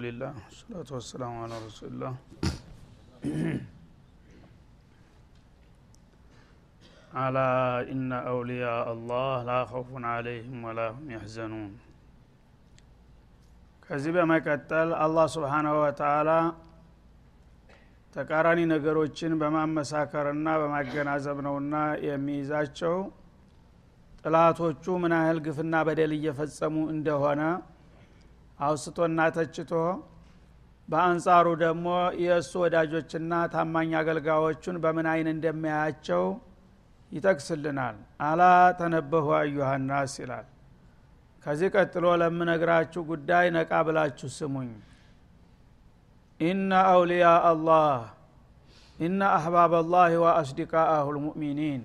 አልሐምዱሊላህ ሰላቱ ወሰላሙ አላ ረሱሊላህ። አላ ኢነ አውልያ አላህ ላ ኸውፉን አለይህም ወላ ሁም ያሕዘኑን ከዚህ በመቀጠል አላህ ስብሓናሁ ወተአላ ተቃራኒ ነገሮችን በማመሳከርና በማገናዘብ ነውና የሚይዛቸው ጥላቶቹ ምን ያህል ግፍና በደል እየፈጸሙ እንደሆነ አውስቶና ተችቶ በአንጻሩ ደግሞ የእሱ ወዳጆችና ታማኝ አገልጋዮቹን በምን አይን እንደሚያያቸው ይጠቅስልናል። አላ ተነበሁ አዩሃናስ ይላል። ከዚህ ቀጥሎ ለምነግራችሁ ጉዳይ ነቃ ብላችሁ ስሙኝ። ኢነ አውልያ አላህ ኢነ አህባብ አላህ ወአስዲቃአሁ ልሙእሚኒን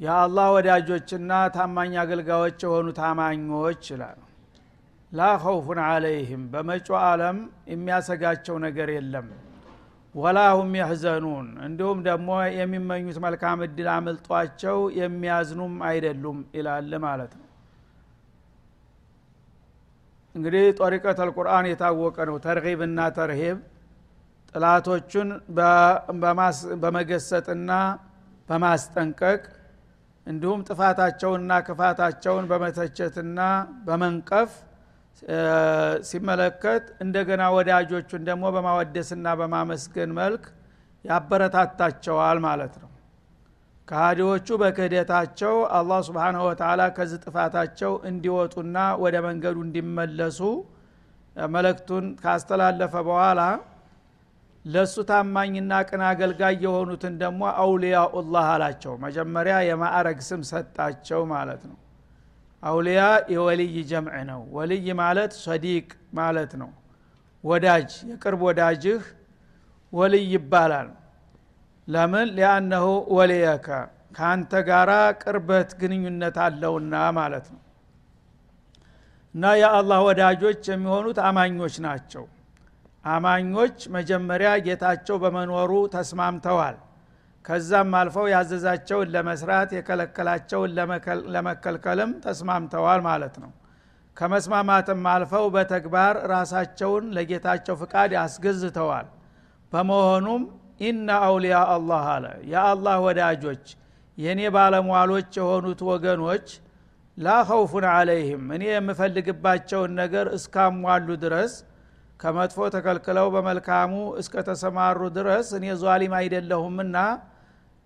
የአላህ ወዳጆችና ታማኝ አገልጋዮች የሆኑ ታማኞች ይላል ላ ኸውፉን አለይህም በመጮ አለም የሚያሰጋቸው ነገር የለም። ወላ ሁም እንዲሁም ደግሞ የሚመኙት መልካም እድል አምልጧቸው የሚያዝኑም አይደሉም ይላል ማለት ነው። እንግዲህ ጦሪቀት አልቁርአን የታወቀ ነው። ተርሂብና ተርሂብ ጥላቶቹን በመገሰጥና በማስጠንቀቅ እንዲሁም ጥፋታቸውንና ክፋታቸውን በመተቸትና በመንቀፍ ሲመለከት እንደገና ወዳጆቹን ደግሞ በማወደስና በማመስገን መልክ ያበረታታቸዋል ማለት ነው። ከሃዲዎቹ በክህደታቸው አላህ ስብሓንሁ ወተላ ከዚህ ጥፋታቸው እንዲወጡና ወደ መንገዱ እንዲመለሱ መልእክቱን ካስተላለፈ በኋላ ለእሱ ታማኝና ቅን አገልጋይ የሆኑትን ደግሞ አውልያኡላህ አላቸው። መጀመሪያ የማዕረግ ስም ሰጣቸው ማለት ነው። አውልያ የወልይ ጀምዕ ነው። ወልይ ማለት ሰዲቅ ማለት ነው። ወዳጅ የቅርብ ወዳጅህ ወልይ ይባላል። ለምን? ሊአነሁ ወልየከ ከአንተ ጋራ ቅርበት ግንኙነት አለውና ማለት ነው። እና የአላህ ወዳጆች የሚሆኑት አማኞች ናቸው አማኞች መጀመሪያ ጌታቸው በመኖሩ ተስማምተዋል። ከዛም አልፈው ያዘዛቸውን ለመስራት የከለከላቸውን ለመከልከልም ተስማምተዋል ማለት ነው። ከመስማማትም አልፈው በተግባር ራሳቸውን ለጌታቸው ፍቃድ አስገዝተዋል። በመሆኑም ኢነ አውሊያ አላህ አለ የአላህ ወዳጆች የእኔ ባለሟሎች የሆኑት ወገኖች ላ ኸውፉን አለይህም እኔ የምፈልግባቸውን ነገር እስካሟሉ ድረስ ከመጥፎ ተከልክለው በመልካሙ እስከተሰማሩ ድረስ እኔ ዟሊም አይደለሁምና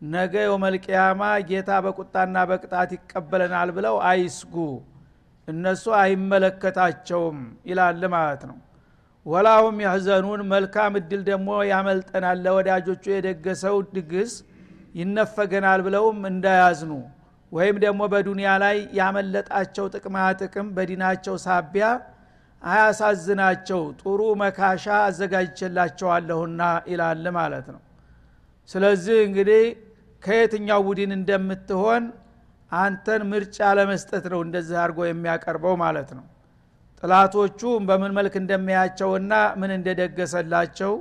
ነገ የውመልቅያማ ጌታ በቁጣና በቅጣት ይቀበለናል ብለው አይስጉ። እነሱ አይመለከታቸውም ይላል ማለት ነው። ወላሁም ያህዘኑን መልካም እድል ደግሞ ያመልጠናል። ለወዳጆቹ የደገሰው ድግስ ይነፈገናል ብለውም እንዳያዝኑ። ወይም ደግሞ በዱንያ ላይ ያመለጣቸው ጥቅማ ጥቅም በዲናቸው ሳቢያ አያሳዝናቸው ጥሩ መካሻ አዘጋጅቼላቸዋለሁና ይላል ማለት ነው። ስለዚህ እንግዲህ ከየትኛው ቡድን እንደምትሆን አንተን ምርጫ ለመስጠት ነው እንደዚህ አድርጎ የሚያቀርበው ማለት ነው። ጥላቶቹ በምን መልክ እንደሚያቸውና ምን እንደደገሰላቸው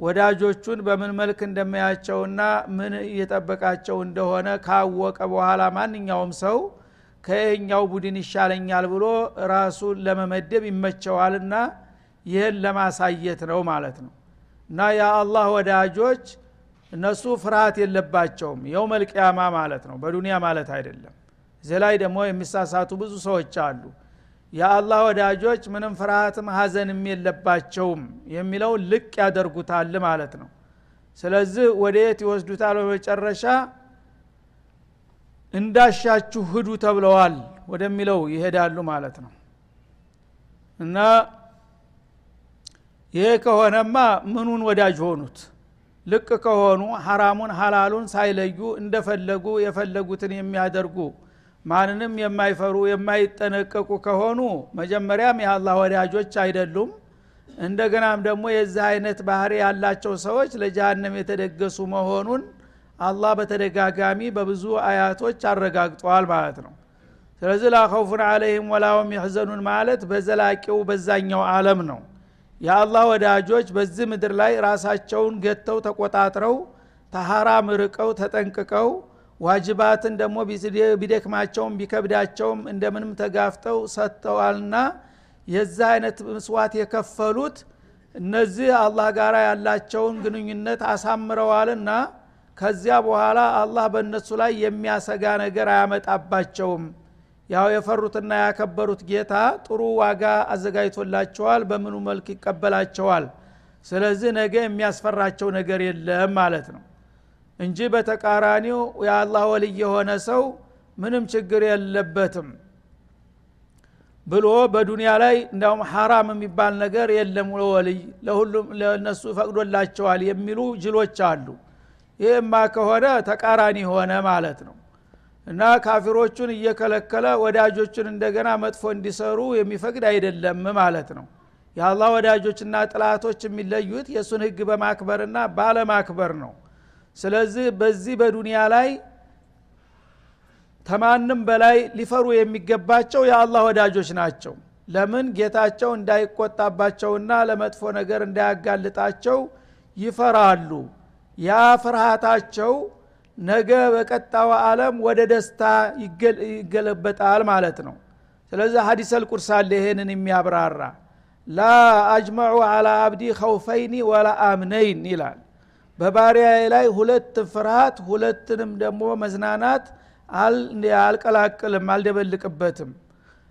ወዳጆቹን በምን መልክ እንደሚያቸውና ምን እየጠበቃቸው እንደሆነ ካወቀ በኋላ ማንኛውም ሰው ከየኛው ቡድን ይሻለኛል ብሎ ራሱን ለመመደብ ይመቸዋልና ይህን ለማሳየት ነው ማለት ነው። እና የአላህ ወዳጆች እነሱ ፍርሃት የለባቸውም የው መልቅያማ ማለት ነው። በዱንያ ማለት አይደለም። እዚህ ላይ ደግሞ የሚሳሳቱ ብዙ ሰዎች አሉ። የአላህ ወዳጆች ምንም ፍርሃትም ሀዘንም የለባቸውም የሚለው ልቅ ያደርጉታል ማለት ነው። ስለዚህ ወደ የት ይወስዱታል በመጨረሻ እንዳሻችሁ ህዱ ተብለዋል ወደሚለው ይሄዳሉ ማለት ነው። እና ይሄ ከሆነማ ምኑን ወዳጅ ሆኑት? ልቅ ከሆኑ ሐራሙን ሐላሉን ሳይለዩ እንደፈለጉ የፈለጉትን የሚያደርጉ ማንንም የማይፈሩ የማይጠነቀቁ ከሆኑ መጀመሪያም የአላህ ወዳጆች አይደሉም። እንደገናም ደግሞ የዚህ አይነት ባህሪ ያላቸው ሰዎች ለጃሃንም የተደገሱ መሆኑን አላህ በተደጋጋሚ በብዙ አያቶች አረጋግጠዋል ማለት ነው። ስለዚህ ላኸውፉን አለይህም ወላሁም የሕዘኑን ማለት በዘላቂው በዛኛው አለም ነው። የአላህ ወዳጆች በዚህ ምድር ላይ ራሳቸውን ገተው ተቆጣጥረው ተሐራም ርቀው ተጠንቅቀው ዋጅባትን ደግሞ ቢደክማቸውም ቢከብዳቸውም እንደምንም ተጋፍጠው ሰጥተዋልና የዚህ አይነት ምስዋት የከፈሉት እነዚህ አላህ ጋር ያላቸውን ግንኙነት አሳምረዋልና ከዚያ በኋላ አላህ በእነሱ ላይ የሚያሰጋ ነገር አያመጣባቸውም። ያው የፈሩትና ያከበሩት ጌታ ጥሩ ዋጋ አዘጋጅቶላቸዋል በምኑ መልክ ይቀበላቸዋል። ስለዚህ ነገ የሚያስፈራቸው ነገር የለም ማለት ነው እንጂ በተቃራኒው የአላህ ወልይ የሆነ ሰው ምንም ችግር የለበትም ብሎ በዱንያ ላይ እንዲያውም ሐራም የሚባል ነገር የለም። ወልይ ለሁሉም ለእነሱ ፈቅዶላቸዋል የሚሉ ጅሎች አሉ ይህማ ከሆነ ተቃራኒ ሆነ ማለት ነው። እና ካፊሮቹን እየከለከለ ወዳጆቹን እንደገና መጥፎ እንዲሰሩ የሚፈቅድ አይደለም ማለት ነው። የአላህ ወዳጆችና ጥላቶች የሚለዩት የእሱን ህግ በማክበርና ባለማክበር ነው። ስለዚህ በዚህ በዱንያ ላይ ተማንም በላይ ሊፈሩ የሚገባቸው የአላህ ወዳጆች ናቸው። ለምን? ጌታቸው እንዳይቆጣባቸውና ለመጥፎ ነገር እንዳያጋልጣቸው ይፈራሉ ያ ፍርሃታቸው ነገ በቀጣው ዓለም ወደ ደስታ ይገለበጣል ማለት ነው። ስለዚህ ሀዲስ አልቁርስ አለ ይሄንን የሚያብራራ። ላ አጅመዑ አላ አብዲ ኸውፈይኒ ወላ አምነይን ይላል። በባሪያዬ ላይ ሁለት ፍርሃት ሁለትንም ደግሞ መዝናናት አልቀላቅልም አልደበልቅበትም።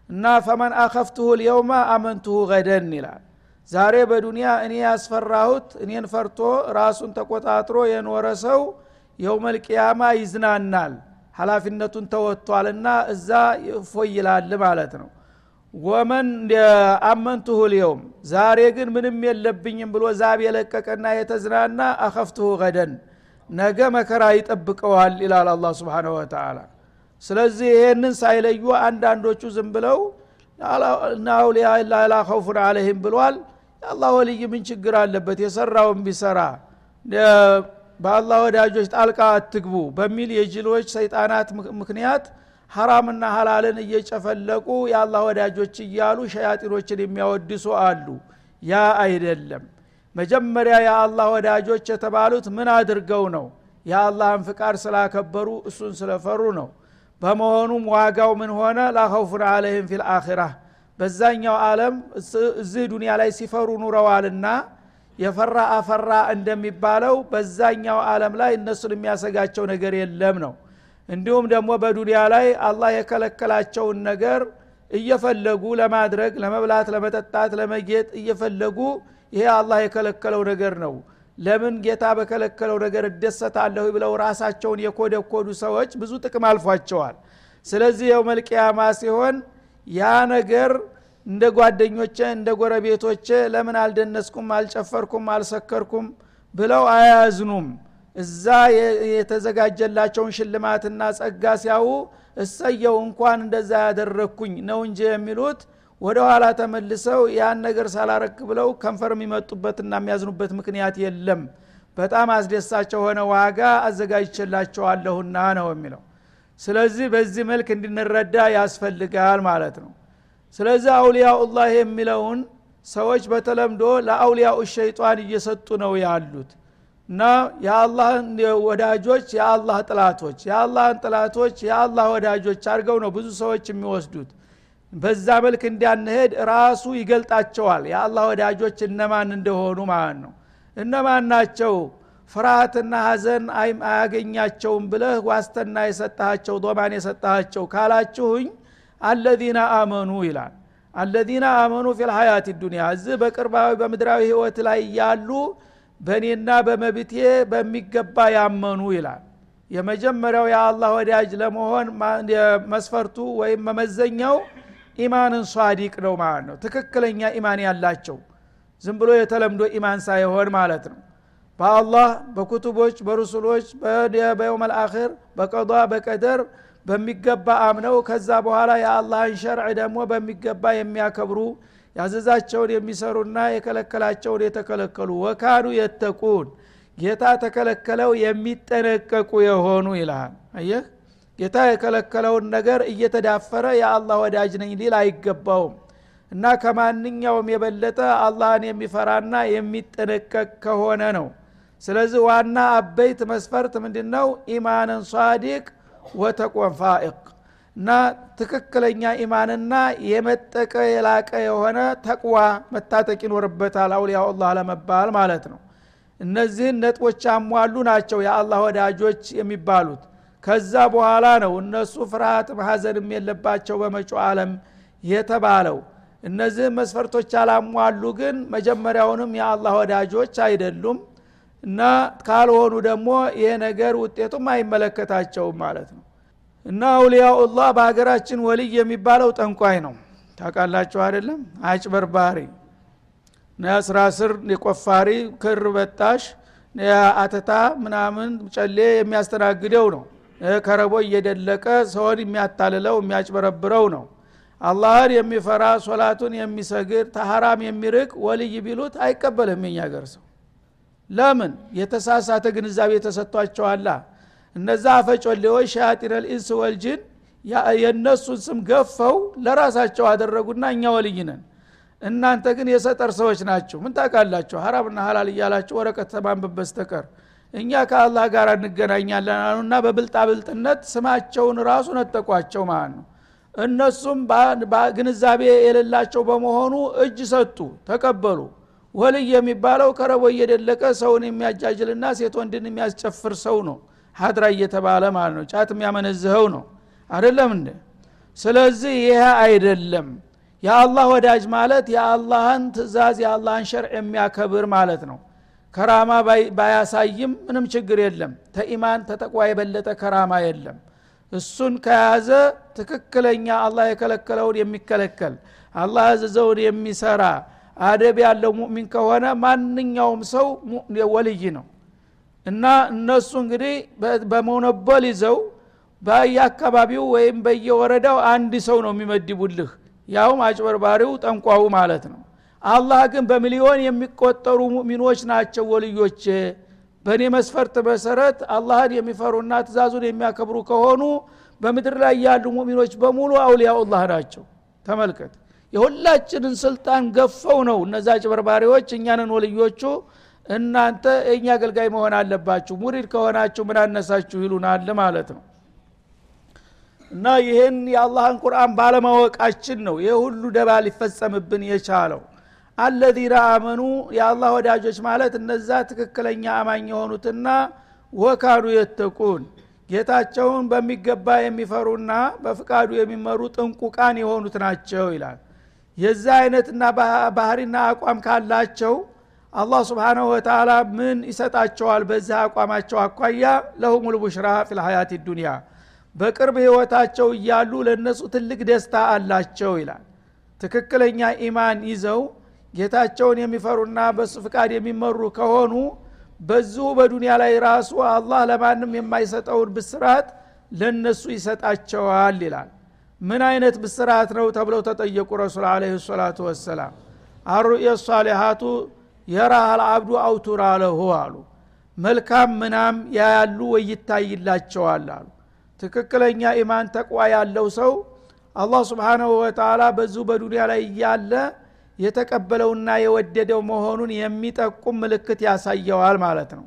እና ፈመን አኸፍትሁ ልየውማ አመንትሁ ገደን ይላል ዛሬ በዱንያ እኔ ያስፈራሁት እኔን ፈርቶ ራሱን ተቆጣጥሮ የኖረ ሰው የውመልቅያማ ይዝናናል ሀላፊነቱን ተወጥቷልና እዛ እፎይ ማለት ነው። ወመን አመንትሁ ልየውም ዛሬ ግን ምንም የለብኝም ብሎ ዛብ የለቀቀና የተዝናና አኸፍትሁ ገደን ነገ መከራ ይጠብቀዋል ይላል አላ ስብን ወተላ ስለዚህ ይሄንን ሳይለዩ አንዳንዶቹ ዝም ብለው አውሊያ ላ ኸውፉን አለህም ብሏል የአላህ ወልይ ምን ችግር አለበት? የሰራውን ቢሰራ። በአላህ ወዳጆች ጣልቃ አትግቡ በሚል የጅሎች ሰይጣናት ምክንያት ሐራምና ሀላልን እየጨፈለቁ የአላህ ወዳጆች እያሉ ሸያጢኖችን የሚያወድሱ አሉ። ያ አይደለም። መጀመሪያ የአላህ ወዳጆች የተባሉት ምን አድርገው ነው? የአላህን ፍቃድ ስላከበሩ እሱን ስለፈሩ ነው። በመሆኑም ዋጋው ምን ሆነ? ላኸውፉን አለህም ፊል አኺራ በዛኛው ዓለም እዚህ ዱንያ ላይ ሲፈሩ ኑረዋልና የፈራ አፈራ እንደሚባለው በዛኛው ዓለም ላይ እነሱን የሚያሰጋቸው ነገር የለም ነው። እንዲሁም ደግሞ በዱንያ ላይ አላህ የከለከላቸውን ነገር እየፈለጉ ለማድረግ ለመብላት ለመጠጣት ለመጌጥ እየፈለጉ ይሄ አላህ የከለከለው ነገር ነው። ለምን ጌታ በከለከለው ነገር እደሰታለሁ ብለው ራሳቸውን የኮደኮዱ ሰዎች ብዙ ጥቅም አልፏቸዋል። ስለዚህ የው መልቅያማ ሲሆን ያ ነገር እንደ ጓደኞቼ እንደ ጎረቤቶቼ ለምን አልደነስኩም አልጨፈርኩም አልሰከርኩም ብለው አያዝኑም። እዛ የተዘጋጀላቸውን ሽልማትና ጸጋ ሲያው እሰየው እንኳን እንደዛ ያደረግኩኝ ነው እንጂ የሚሉት ወደ ኋላ ተመልሰው ያን ነገር ሳላረክ ብለው ከንፈር የሚመጡበትና የሚያዝኑበት ምክንያት የለም። በጣም አስደሳቸው ሆነ ዋጋ አዘጋጅችላቸዋለሁና ነው የሚለው ስለዚህ በዚህ መልክ እንድንረዳ ያስፈልጋል ማለት ነው። ስለዚህ አውሊያኡላህ የሚለውን ሰዎች በተለምዶ ለአውሊያኡ ሸይጣን እየሰጡ ነው ያሉት። እና የአላህን ወዳጆች የአላህ ጥላቶች የአላህን ጥላቶች የአላህ ወዳጆች አድርገው ነው ብዙ ሰዎች የሚወስዱት። በዛ መልክ እንዲያንሄድ ራሱ ይገልጣቸዋል። የአላህ ወዳጆች እነማን እንደሆኑ ማለት ነው። እነማን ናቸው ፍርሃትና ሀዘን አያገኛቸውም ብለህ ዋስተና የሰጠሃቸው ዶማን የሰጠሃቸው ካላችሁኝ አለዚነ አመኑ ይላል። አለዚነ አመኑ ፊልሀያት ዱኒያ እዚህ በቅርባዊ በምድራዊ ህይወት ላይ ያሉ በእኔና በመብቴ በሚገባ ያመኑ ይላል። የመጀመሪያው የአላህ ወዳጅ ለመሆን መስፈርቱ ወይም መመዘኛው ኢማንን ሷዲቅ ነው ማለት ነው። ትክክለኛ ኢማን ያላቸው ዝም ብሎ የተለምዶ ኢማን ሳይሆን ማለት ነው በአላህ በኩቱቦች በሩሱሎች በየውም አልአክር በቀዷ በቀደር በሚገባ አምነው ከዛ በኋላ የአላህን ሸርዕ ደግሞ በሚገባ የሚያከብሩ ያዘዛቸውን የሚሰሩና የከለከላቸውን የተከለከሉ ወካኑ የተቁን ጌታ ተከለከለው የሚጠነቀቁ የሆኑ ይልሃል አየህ? ጌታ የከለከለውን ነገር እየተዳፈረ የአላህ ወዳጅ ነኝ ሊል አይገባውም። እና ከማንኛውም የበለጠ አላህን የሚፈራና የሚጠነቀቅ ከሆነ ነው ስለዚህ ዋና አበይት መስፈርት ምንድ ነው ኢማንን ሷዲቅ ወተቆን ፋኢቅ። እና ትክክለኛ ኢማንና የመጠቀ የላቀ የሆነ ተቅዋ መታጠቅ ይኖርበታል አውሊያው አላህ ለመባል ማለት ነው። እነዚህን ነጥቦች ያሟሉ ናቸው የአላህ ወዳጆች የሚባሉት። ከዛ በኋላ ነው እነሱ ፍርሃት ሀዘንም የለባቸው በመጪው ዓለም የተባለው። እነዚህን መስፈርቶች ያላሟሉ ግን መጀመሪያውንም የአላህ ወዳጆች አይደሉም እና ካልሆኑ ደግሞ ይሄ ነገር ውጤቱም አይመለከታቸውም ማለት ነው። እና አውሊያኡላህ በሀገራችን ወልይ የሚባለው ጠንቋይ ነው። ታውቃላችሁ አይደለም? አጭበርባሪ ስራ ስር የቆፋሪ ክር በጣሽ አተታ ምናምን ጨሌ የሚያስተናግደው ነው። ከረቦ እየደለቀ ሰውን የሚያታልለው የሚያጭበረብረው ነው። አላህን የሚፈራ ሶላቱን የሚሰግድ ተሐራም የሚርቅ ወልይ ቢሉት አይቀበልም የኛ ሰው ለምን? የተሳሳተ ግንዛቤ ተሰጥቷቸዋላ። እነዛ አፈጮሌዎች ሻያጢን ልኢንስ ወልጅን የእነሱን ስም ገፈው ለራሳቸው አደረጉና እኛ ወልይ ነን። እናንተ ግን የሰጠር ሰዎች ናቸው ምን ታውቃላችሁ? ሀራምና ሀላል እያላችሁ ወረቀት ተማንበብ በስተቀር። እኛ ከአላህ ጋር እንገናኛለን አሉና በብልጣብልጥነት ስማቸውን ራሱ ነጠቋቸው ማለት ነው። እነሱም ግንዛቤ የሌላቸው በመሆኑ እጅ ሰጡ ተቀበሉ ወልይ የሚባለው ከረቦ እየደለቀ ሰውን የሚያጃጅልና ሴት ወንድን የሚያስጨፍር ሰው ነው። ሀድራ እየተባለ ማለት ነው። ጫት የሚያመነዝኸው ነው። አደለም እንደ ስለዚህ ይሄ አይደለም። የአላህ ወዳጅ ማለት የአላህን ትእዛዝ የአላህን ሸርዕ የሚያከብር ማለት ነው። ከራማ ባያሳይም ምንም ችግር የለም። ተኢማን ተጠቋ የበለጠ ከራማ የለም። እሱን ከያዘ ትክክለኛ አላህ የከለከለውን የሚከለከል አላህ ያዘዘውን የሚሰራ አደብ ያለው ሙእሚን ከሆነ ማንኛውም ሰው ወልይ ነው። እና እነሱ እንግዲህ በሞኖቦል ይዘው በየአካባቢው ወይም በየወረዳው አንድ ሰው ነው የሚመድቡልህ። ያውም አጭበርባሪው ጠንቋው ማለት ነው። አላህ ግን በሚሊዮን የሚቆጠሩ ሙእሚኖች ናቸው ወልዮች። በእኔ መስፈርት መሰረት አላህን የሚፈሩና ትእዛዙን የሚያከብሩ ከሆኑ በምድር ላይ ያሉ ሙእሚኖች በሙሉ አውሊያኡላህ ናቸው። ተመልከት የሁላችንን ስልጣን ገፈው ነው። እነዛ አጭበርባሪዎች እኛንን ወልዮቹ እናንተ የእኛ አገልጋይ መሆን አለባችሁ። ሙሪድ ከሆናችሁ ምን አነሳችሁ ይሉናል ማለት ነው። እና ይህን የአላህን ቁርአን ባለማወቃችን ነው ይህ ሁሉ ደባ ሊፈጸምብን የቻለው። አለዚነ አመኑ የአላህ ወዳጆች ማለት እነዛ ትክክለኛ አማኝ የሆኑትና ወካዱ የተቁን ጌታቸውን በሚገባ የሚፈሩና በፍቃዱ የሚመሩ ጥንቁቃን የሆኑት ናቸው ይላል የዛ አይነትና ባህሪና አቋም ካላቸው አላህ ስብሓናሁ ወተላ ምን ይሰጣቸዋል? በዚህ አቋማቸው አኳያ ለሁም ልቡሽራ ፊልሀያት ዱኒያ በቅርብ ህይወታቸው እያሉ ለእነሱ ትልቅ ደስታ አላቸው ይላል። ትክክለኛ ኢማን ይዘው ጌታቸውን የሚፈሩና በሱ ፍቃድ የሚመሩ ከሆኑ በዚሁ በዱንያ ላይ ራሱ አላህ ለማንም የማይሰጠውን ብስራት ለነሱ ይሰጣቸዋል ይላል ምን አይነት ብስራት ነው ተብለው ተጠየቁ ረሱል አለ ሰላቱ ወሰላም። አሩየ ሳሊሃቱ የራህ አልአብዱ አውቱራ ለሁ አሉ። መልካም ምናም ያያሉ ወይ አሉ። ትክክለኛ ኢማን ተቅዋ ያለው ሰው አላህ ስብሓናሁ ወተላ በዙ በዱንያ ላይ እያለ የተቀበለውና የወደደው መሆኑን የሚጠቁም ምልክት ያሳየዋል ማለት ነው።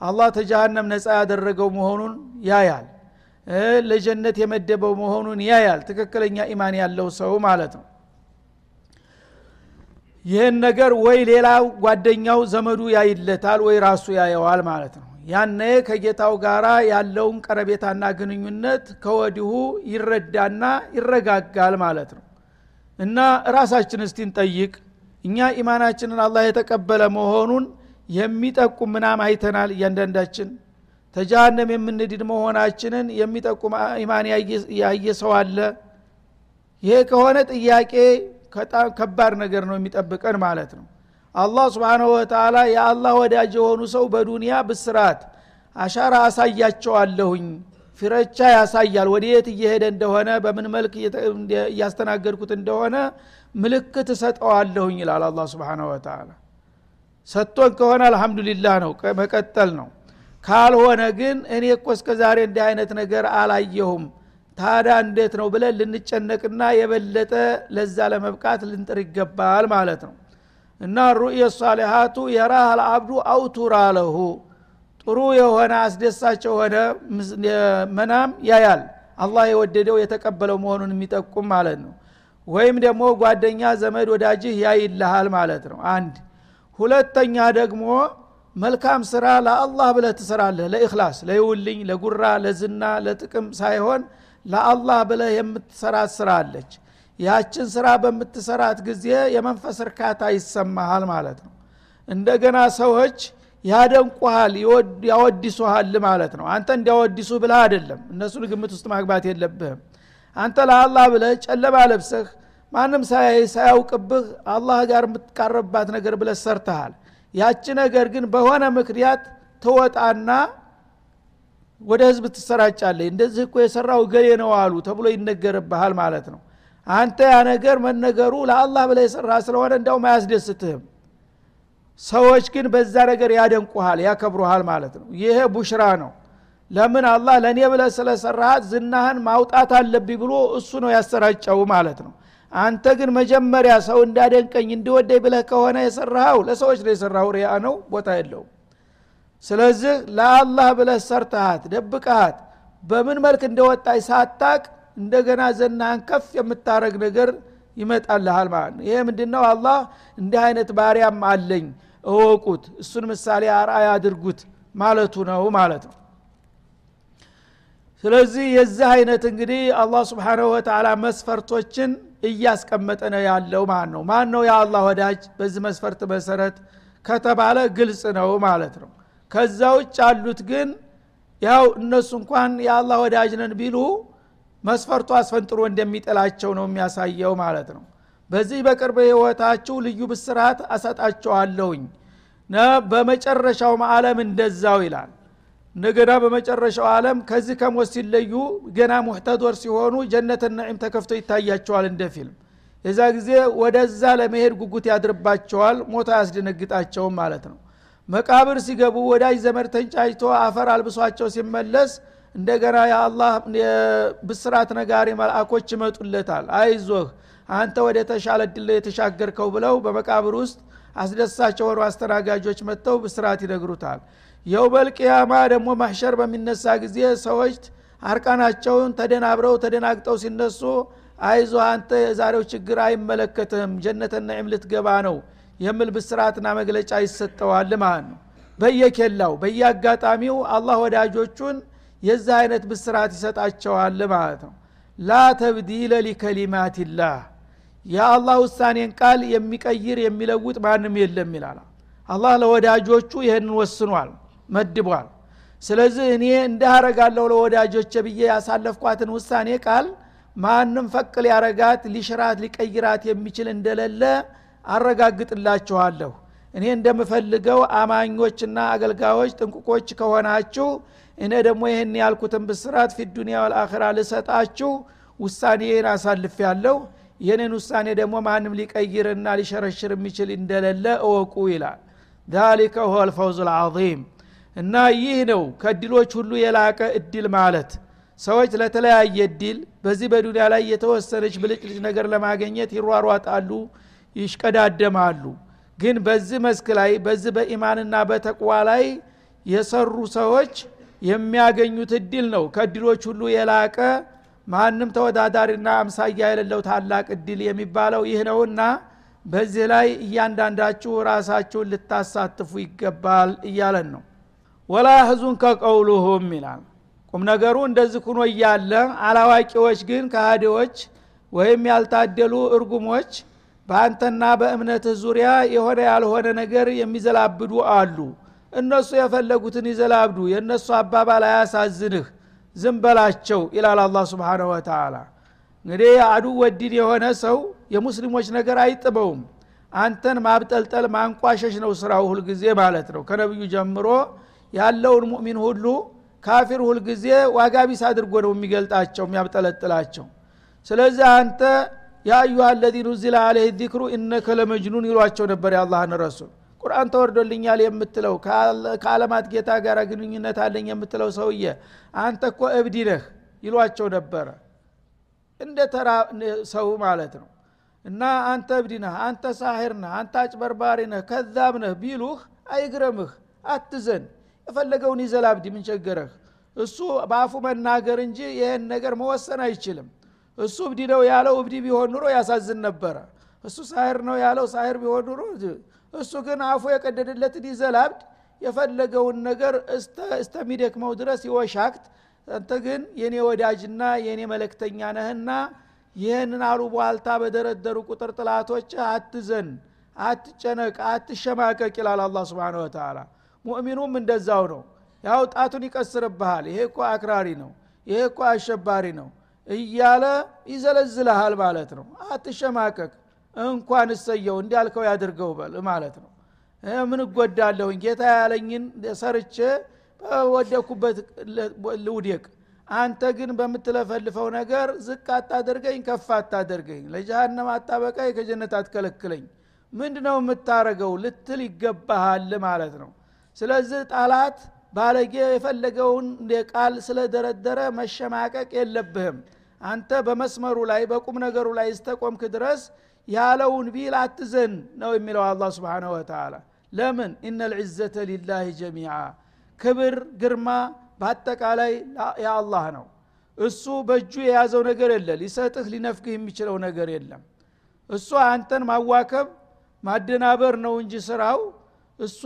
አላህ ተጃሃንም ነፃ ያደረገው መሆኑን ያያል ለጀነት የመደበው መሆኑን ያያል። ትክክለኛ ኢማን ያለው ሰው ማለት ነው። ይህን ነገር ወይ ሌላ ጓደኛው ዘመዱ ያይለታል ወይ ራሱ ያየዋል ማለት ነው። ያነ ከጌታው ጋር ያለውን ቀረቤታና ግንኙነት ከወዲሁ ይረዳና ይረጋጋል ማለት ነው። እና ራሳችን እስቲ እንጠይቅ። እኛ ኢማናችንን አላህ የተቀበለ መሆኑን የሚጠቁም ምናም አይተናል እያንዳንዳችን ተጃሃንም የምንድድ መሆናችንን የሚጠቁም ኢማን ያየ ሰው አለ? ይሄ ከሆነ ጥያቄ በጣም ከባድ ነገር ነው የሚጠብቀን ማለት ነው። አላህ ስብንሁ ወተላ የአላህ ወዳጅ የሆኑ ሰው በዱንያ ብስራት አሻራ አሳያቸዋለሁኝ ፊረቻ ያሳያል። ወደየት እየሄደ እንደሆነ በምን መልክ እያስተናገድኩት እንደሆነ ምልክት እሰጠዋለሁኝ ይላል አላ ስብን ወተላ ሰጥቶን ከሆነ አልሐምዱሊላህ ነው መቀጠል ነው ካልሆነ ግን እኔ እኮ እስከ ዛሬ እንዲህ አይነት ነገር አላየሁም። ታዳ እንዴት ነው ብለን ልንጨነቅና የበለጠ ለዛ ለመብቃት ልንጥር ይገባል ማለት ነው። እና ሩእየ ሳሊሃቱ የራህ አልአብዱ አውቱራ ለሁ ጥሩ የሆነ አስደሳች የሆነ መናም ያያል። አላህ የወደደው የተቀበለው መሆኑን የሚጠቁም ማለት ነው። ወይም ደግሞ ጓደኛ ዘመድ ወዳጅህ ያይልሃል ማለት ነው። አንድ። ሁለተኛ ደግሞ መልካም ስራ ለአላህ ብለህ ትሰራለህ። ለእክላስ ለይውልኝ ለጉራ ለዝና ለጥቅም ሳይሆን ለአላህ ብለህ የምትሰራት ስራ አለች። ያችን ስራ በምትሰራት ጊዜ የመንፈስ እርካታ ይሰማሃል ማለት ነው። እንደገና ሰዎች ያደንቁሃል ያወዲሱሃል ማለት ነው። አንተ እንዲያወዲሱ ብለህ አይደለም እነሱን ግምት ውስጥ ማግባት የለብህም። አንተ ለአላህ ብለህ ጨለማ ለብሰህ ማንም ሳያውቅብህ አላህ ጋር የምትቃረብባት ነገር ብለህ ሰርተሃል ያቺ ነገር ግን በሆነ ምክንያት ትወጣና ወደ ህዝብ ትሰራጫለህ እንደዚህ እኮ የሰራው ገሌ ነው አሉ ተብሎ ይነገርብሃል ማለት ነው። አንተ ያ ነገር መነገሩ ለአላህ ብለ የሰራ ስለሆነ እንዳውም አያስደስትህም። ሰዎች ግን በዛ ነገር ያደንቁሃል ያከብሩሃል ማለት ነው። ይሄ ቡሽራ ነው። ለምን አላህ ለእኔ ብለ ስለሰራሃት ዝናህን ማውጣት አለብኝ ብሎ እሱ ነው ያሰራጨው ማለት ነው አንተ ግን መጀመሪያ ሰው እንዳደንቀኝ እንዲወደኝ ብለህ ከሆነ የሰራኸው ለሰዎች ነው የሰራው ሪያ ነው ቦታ የለውም። ስለዚህ ለአላህ ብለህ ሰርተሃት ደብቀሃት በምን መልክ እንደወጣይ ሳታቅ እንደገና ዘናህን ከፍ የምታረግ ነገር ይመጣልሃል ማለት ነው። ይሄ ምንድነው? አላህ እንዲህ አይነት ባሪያም አለኝ እወቁት እሱን ምሳሌ አርአይ አድርጉት ማለቱ ነው ማለት ነው። ስለዚህ የዚህ አይነት እንግዲህ አላህ ስብሓንሁ ወተላ መስፈርቶችን እያስቀመጠ ነው ያለው ማለት ነው። ማን ነው የአላህ ወዳጅ? በዚህ መስፈርት መሰረት ከተባለ ግልጽ ነው ማለት ነው። ከዛ ውጭ ያሉት ግን ያው እነሱ እንኳን የአላህ ወዳጅ ነን ቢሉ መስፈርቱ አስፈንጥሮ እንደሚጥላቸው ነው የሚያሳየው ማለት ነው። በዚህ በቅርብ ህይወታችሁ ልዩ ብስራት አሰጣቸዋለሁኝ። በመጨረሻውም አለም እንደዛው ይላል እንደገና በመጨረሻው ዓለም ከዚህ ከሞት ሲለዩ ገና ሙሕተዶር ሲሆኑ ጀነት ነዒም ተከፍቶ ይታያቸዋል እንደ ፊልም። የዛ ጊዜ ወደዛ ለመሄድ ጉጉት ያድርባቸዋል ሞት አያስደነግጣቸውም ማለት ነው። መቃብር ሲገቡ ወዳጅ ዘመድ ተንጫጭቶ አፈር አልብሷቸው ሲመለስ እንደገና የአላህ ብስራት ነጋሪ መልአኮች ይመጡለታል። አይዞህ አንተ ወደ ተሻለ ድል የተሻገርከው ብለው በመቃብር ውስጥ አስደሳቸው ወሩ አስተናጋጆች መጥተው ብስራት ይነግሩታል የውበል ቅያማ ደግሞ ማሕሸር በሚነሳ ጊዜ ሰዎች አርቃናቸውን ተደናብረው ተደናግጠው ሲነሱ አይዞ አንተ የዛሬው ችግር አይመለከትህም ጀነተ ነዒም ልትገባ ነው የሚል ብስራትና መግለጫ ይሰጠዋል ማለት ነው። በየኬላው በየአጋጣሚው አላህ ወዳጆቹን የዚህ አይነት ብስራት ይሰጣቸዋል ማለት ነው። ላ ተብዲለ ሊከሊማትላህ የአላህ ውሳኔን ቃል የሚቀይር የሚለውጥ ማንም የለም ይላል። አላህ ለወዳጆቹ ይህንን ወስኗል መድቧል። ስለዚህ እኔ እንዳረጋለሁ ለወዳጆች ብዬ ያሳለፍኳትን ውሳኔ ቃል ማንም ፈቅ ሊያረጋት ሊሽራት ሊቀይራት የሚችል እንደሌለ አረጋግጥላችኋለሁ። እኔ እንደምፈልገው አማኞችና አገልጋዮች ጥንቁቆች ከሆናችሁ እኔ ደግሞ ይህን ያልኩትን ብስራት ፊ ዱኒያ ወልአኸራ ልሰጣችሁ ውሳኔን አሳልፍ ያለሁ ይህንን ውሳኔ ደግሞ ማንም ሊቀይርና ሊሸረሽር የሚችል እንደሌለ እወቁ ይላል። ዛሊከ ሁወ ልፈውዝ ልዓظም እና ይህ ነው ከእድሎች ሁሉ የላቀ እድል ማለት። ሰዎች ለተለያየ እድል በዚህ በዱኒያ ላይ የተወሰነች ብልጭልጭ ነገር ለማግኘት ይሯሯጣሉ ይሽቀዳደማሉ። ግን በዚህ መስክ ላይ በዚህ በኢማንና በተቅዋ ላይ የሰሩ ሰዎች የሚያገኙት እድል ነው። ከእድሎች ሁሉ የላቀ ማንም ተወዳዳሪና አምሳያ የሌለው ታላቅ እድል የሚባለው ይህ ነውና በዚህ ላይ እያንዳንዳችሁ ራሳችሁን ልታሳትፉ ይገባል እያለን ነው ወላ ህዙን ከቀውሉሁም ይላል። ቁም ነገሩ እንደዚህ ኩኖ እያለ አላዋቂዎች ግን ከሃዲዎች ወይም ያልታደሉ እርጉሞች በአንተና በእምነትህ ዙሪያ የሆነ ያልሆነ ነገር የሚዘላብዱ አሉ። እነሱ የፈለጉትን ይዘላብዱ የእነሱ አባባል አያሳዝንህ ዝም በላቸው ይላል አላ ስብንሁ ወተላ እንግዲህ አዱ ወዲን የሆነ ሰው የሙስሊሞች ነገር አይጥበውም። አንተን ማብጠልጠል ማንቋሸሽ ነው ስራው ሁልጊዜ ማለት ነው። ከነብዩ ጀምሮ ያለውን ሙእሚን ሁሉ ካፊር ሁልጊዜ ዋጋ ቢስ አድርጎ ነው የሚገልጣቸው የሚያብጠለጥላቸው። ስለዚህ አንተ የአዩሃ አለዚ ኑዚለ አለህ ዚክሩ እነከ ለመጅኑን ይሏቸው ነበር የአላህን ረሱል። ቁርአን ተወርዶልኛል የምትለው ከአለማት ጌታ ጋር ግንኙነት አለኝ የምትለው ሰውዬ አንተ እኮ እብዲ ነህ ይሏቸው ነበረ እንደ ተራ ሰው ማለት ነው። እና አንተ እብዲ ነህ አንተ ሳሂር ነህ አንተ አጭበርባሪ ነህ ከዛብ ነህ ቢሉህ አይግረምህ አትዘን የፈለገውን ይዘላብዲ ምን ቸገረህ? እሱ በአፉ መናገር እንጂ ይህን ነገር መወሰን አይችልም። እሱ እብድ ነው ያለው እብድ ቢሆን ኑሮ ያሳዝን ነበረ። እሱ ሳይር ነው ያለው ሳይር ቢሆን ኑሮ እሱ ግን አፉ የቀደደለትን ይዘላብድ የፈለገውን ነገር እስተሚደክመው ድረስ ይወሻክት። አንተ ግን የኔ ወዳጅና የኔ መለክተኛ ነህና ይህንን አሉ ቧልታ በደረደሩ ቁጥር ጥላቶች አትዘን አትጨነቅ አትሸማቀቅ ይላል አላ ስብን ወተላ ሙእሚኑም እንደዛው ነው። ያው ጣቱን ይቀስርብሃል። ይሄ እኮ አክራሪ ነው። ይሄ እኮ አሸባሪ ነው እያለ ይዘለዝልሃል ማለት ነው። አትሸማቀቅ። እንኳን እሰየው እንዲያልከው ያድርገው በል ማለት ነው። ምን እጎዳለሁኝ? ጌታ ያለኝን ሰርቼ በወደኩበት ልውደቅ። አንተ ግን በምትለፈልፈው ነገር ዝቅ አታደርገኝ ከፍ አታደርገኝ። ለጀሃነም አጣበቃይ ከጀነት አትከለክለኝ። ምንድ ነው የምታረገው ልትል ይገባሃል ማለት ነው ስለዚህ ጣላት ባለጌ የፈለገውን ቃል ስለደረደረ መሸማቀቅ የለብህም። አንተ በመስመሩ ላይ በቁም ነገሩ ላይ እስተቆምክ ድረስ ያለውን ቢል አትዘን ነው የሚለው አላ ስብንሁ ወተላ ለምን? ኢነ ልዕዘተ ሊላህ ጀሚዓ። ክብር ግርማ በአጠቃላይ የአላህ ነው። እሱ በእጁ የያዘው ነገር የለ ሊሰጥህ ሊነፍግህ የሚችለው ነገር የለም። እሱ አንተን ማዋከብ ማደናበር ነው እንጂ ስራው እሱ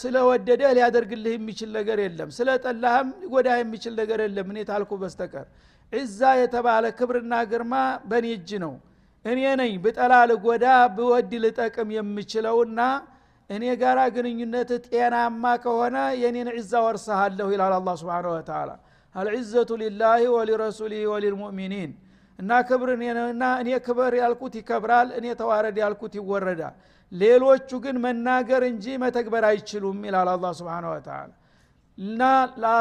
ስለወደደህ ሊያደርግልህ የሚችል ነገር የለም። ስለ ጠላህም ሊጎዳህ የሚችል ነገር የለም። እኔ ታልኩ በስተቀር። ዒዛ የተባለ ክብርና ግርማ በእኔ እጅ ነው። እኔ ነኝ ብጠላ ልጎዳ ብወድ ልጠቅም የምችለውና እኔ ጋራ ግንኙነት ጤናማ ከሆነ የኔን ዒዛ ወርሰሃለሁ ይላል አላ ስብን ወተላ አልዕዘቱ ሊላህ ወሊረሱሊህ ወሊልሙእሚኒን እና ክብር እና እኔ ክብር ያልኩት ይከብራል እኔ ተዋረድ ያልኩት ይወረዳል። ሌሎቹ ግን መናገር እንጂ መተግበር አይችሉም ይላል አላ ስብን ወተላ እና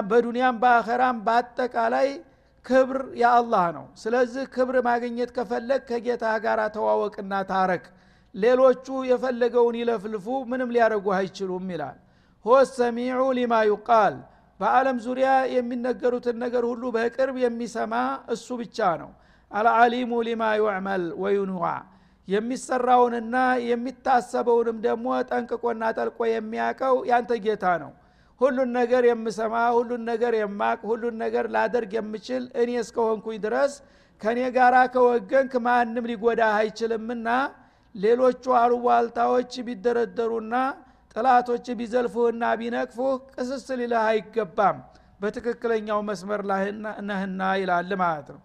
በዱንያም በአኸራም በአጠቃላይ ክብር የአላህ ነው። ስለዚህ ክብር ማግኘት ከፈለግ ከጌታ ጋር ተዋወቅና ታረቅ። ሌሎቹ የፈለገውን ይለፍልፉ ምንም ሊያደረጉ አይችሉም ይላል። ሆ ሰሚዑ ሊማ ዩቃል። በዓለም ዙሪያ የሚነገሩትን ነገር ሁሉ በቅርብ የሚሰማ እሱ ብቻ ነው አልዓሊሙ ሊማ ዩዕመል ወዩንዋ የሚሰራውንና የሚታሰበውንም ደግሞ ጠንቅቆና ጠልቆ የሚያቀው ያንተ ጌታ ነው። ሁሉን ነገር የምሰማ ሁሉን ነገር የማቅ ሁሉን ነገር ላደርግ የምችል እኔ እስከሆንኩኝ ድረስ ከእኔ ጋር ከወገንክ ማንም ሊጎዳ አይችልምና ሌሎቹ አሉባልታዎች ቢደረደሩና ጥላቶች ቢዘልፉህና ቢነቅፉህ ቅስስ ሊልህ አይገባም። በትክክለኛው መስመር ነህና ይላል ማለት ነው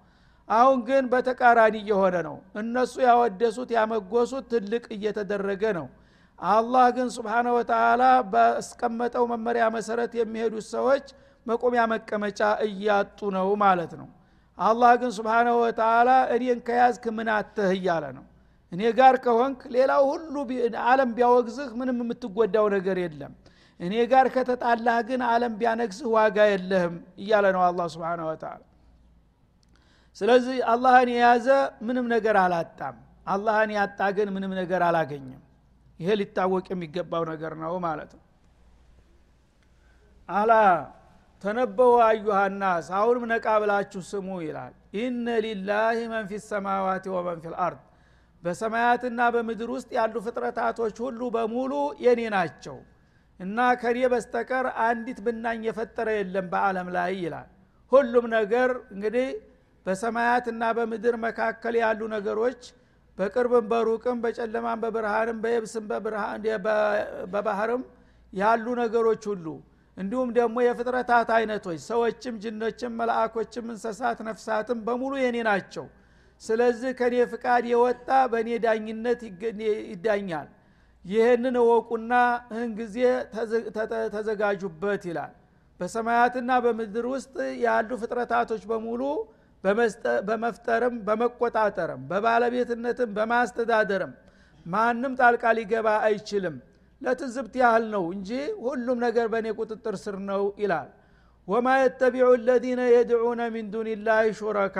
አሁን ግን በተቃራኒ እየሆነ ነው። እነሱ ያወደሱት ያመጎሱት ትልቅ እየተደረገ ነው። አላህ ግን ስብሓነ ወተላ በስቀመጠው መመሪያ መሰረት የሚሄዱት ሰዎች መቆሚያ መቀመጫ እያጡ ነው ማለት ነው። አላህ ግን ስብሓነ ወተላ እኔን ከያዝክ ምን አተህ እያለ ነው። እኔ ጋር ከሆንክ ሌላው ሁሉ አለም ቢያወግዝህ ምንም የምትጎዳው ነገር የለም። እኔ ጋር ከተጣላህ ግን አለም ቢያነግስህ ዋጋ የለህም እያለ ነው አላ ስብን ወተላ ስለዚህ አላህን የያዘ ምንም ነገር አላጣም። አላህን ያጣ ግን ምንም ነገር አላገኘም። ይሄ ሊታወቅ የሚገባው ነገር ነው ማለት ነው። አላ ተነበው አዩሃናስ አሁንም ነቃ ብላችሁ ስሙ ይላል። ኢነ ሊላህ መን ፊ ሰማዋት ወመን ፊ ልአርድ በሰማያትና በምድር ውስጥ ያሉ ፍጥረታቶች ሁሉ በሙሉ የኔ ናቸው እና ከኔ በስተቀር አንዲት ብናኝ የፈጠረ የለም በአለም ላይ ይላል። ሁሉም ነገር እንግዲህ በሰማያትና በምድር መካከል ያሉ ነገሮች በቅርብም በሩቅም በጨለማም በብርሃንም በየብስም በባህርም ያሉ ነገሮች ሁሉ እንዲሁም ደግሞ የፍጥረታት አይነቶች ሰዎችም ጅኖችም መልአኮችም እንሰሳት ነፍሳትም በሙሉ የኔ ናቸው። ስለዚህ ከኔ ፍቃድ የወጣ በእኔ ዳኝነት ይዳኛል። ይህንን እወቁና እህን ጊዜ ተዘጋጁበት ይላል። በሰማያትና በምድር ውስጥ ያሉ ፍጥረታቶች በሙሉ በመፍጠርም በመቆጣጠርም በባለቤትነትም በማስተዳደርም ማንም ጣልቃ ሊገባ አይችልም። ለትዝብት ያህል ነው እንጂ ሁሉም ነገር በእኔ ቁጥጥር ስር ነው ይላል። ወማ የተቢዑ ለዚነ የድዑነ ሚን ዱንላህ ሹረካ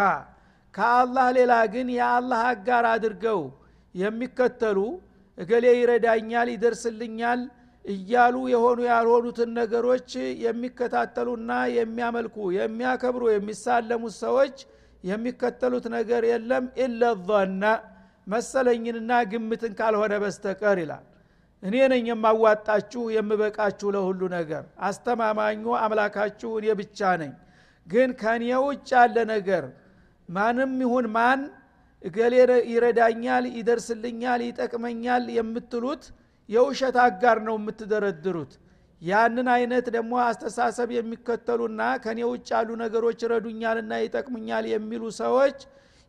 ከአላህ ሌላ ግን የአላህ አጋር አድርገው የሚከተሉ እገሌ ይረዳኛል ይደርስልኛል እያሉ የሆኑ ያልሆኑትን ነገሮች የሚከታተሉና የሚያመልኩ የሚያከብሩ የሚሳለሙት ሰዎች የሚከተሉት ነገር የለም ኢለ ظና መሰለኝንና ግምትን ካልሆነ በስተቀር ይላል። እኔ ነኝ የማዋጣችሁ የምበቃችሁ ለሁሉ ነገር። አስተማማኙ አምላካችሁ እኔ ብቻ ነኝ። ግን ከኔ ውጭ ያለ ነገር ማንም ይሁን ማን እገሌ ይረዳኛል ይደርስልኛል ይጠቅመኛል የምትሉት የውሸት አጋር ነው የምትደረድሩት። ያንን አይነት ደግሞ አስተሳሰብ የሚከተሉና ከኔ ውጭ ያሉ ነገሮች ይረዱኛልና ይጠቅሙኛል የሚሉ ሰዎች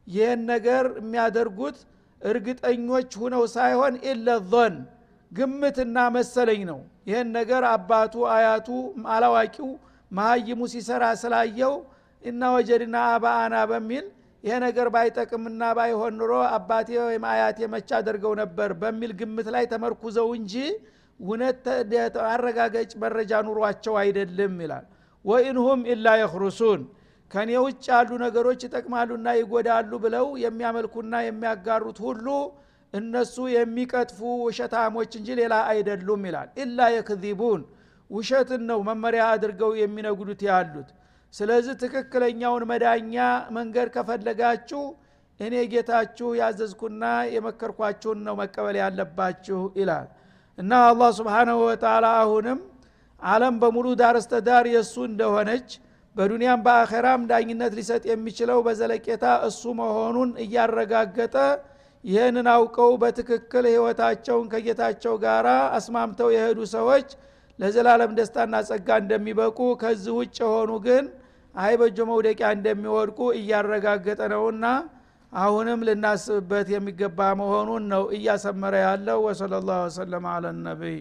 ይህን ነገር የሚያደርጉት እርግጠኞች ሁነው ሳይሆን ኢለ ዞን ግምትና መሰለኝ ነው። ይህን ነገር አባቱ አያቱ አላዋቂው መሀይሙ ሲሰራ ስላየው እና ወጀድና አባአና በሚል ይሄ ነገር ባይጠቅምና ባይሆን ኑሮ አባቴ ወይም አያቴ መቻ አደርገው ነበር በሚል ግምት ላይ ተመርኩዘው እንጂ እውነት አረጋገጭ መረጃ ኑሯቸው አይደለም ይላል። ወኢንሁም ኢላ የክሩሱን ከኔ ውጭ ያሉ ነገሮች ይጠቅማሉና ይጎዳሉ ብለው የሚያመልኩና የሚያጋሩት ሁሉ እነሱ የሚቀጥፉ ውሸታሞች እንጂ ሌላ አይደሉም ይላል። ኢላ የክዚቡን ውሸትን ነው መመሪያ አድርገው የሚነጉዱት ያሉት ስለዚህ ትክክለኛውን መዳኛ መንገድ ከፈለጋችሁ እኔ ጌታችሁ ያዘዝኩና የመከርኳችሁን ነው መቀበል ያለባችሁ ይላል። እና አላህ ስብሓናሁ ወተላ አሁንም አለም በሙሉ ዳር እስተዳር የእሱ እንደሆነች በዱንያም በአኸራም ዳኝነት ሊሰጥ የሚችለው በዘለቄታ እሱ መሆኑን እያረጋገጠ ይህንን አውቀው በትክክል ህይወታቸውን ከጌታቸው ጋር አስማምተው የሄዱ ሰዎች ለዘላለም ደስታና ጸጋ እንደሚበቁ ከዚህ ውጭ የሆኑ ግን አይ በጆ መውደቂያ እንደሚወድቁ እያረጋገጠ ነውና አሁንም ልናስብበት የሚገባ መሆኑን ነው እያሰመረ ያለው። ወሰለ ላሁ ወሰለም አለ ነቢይ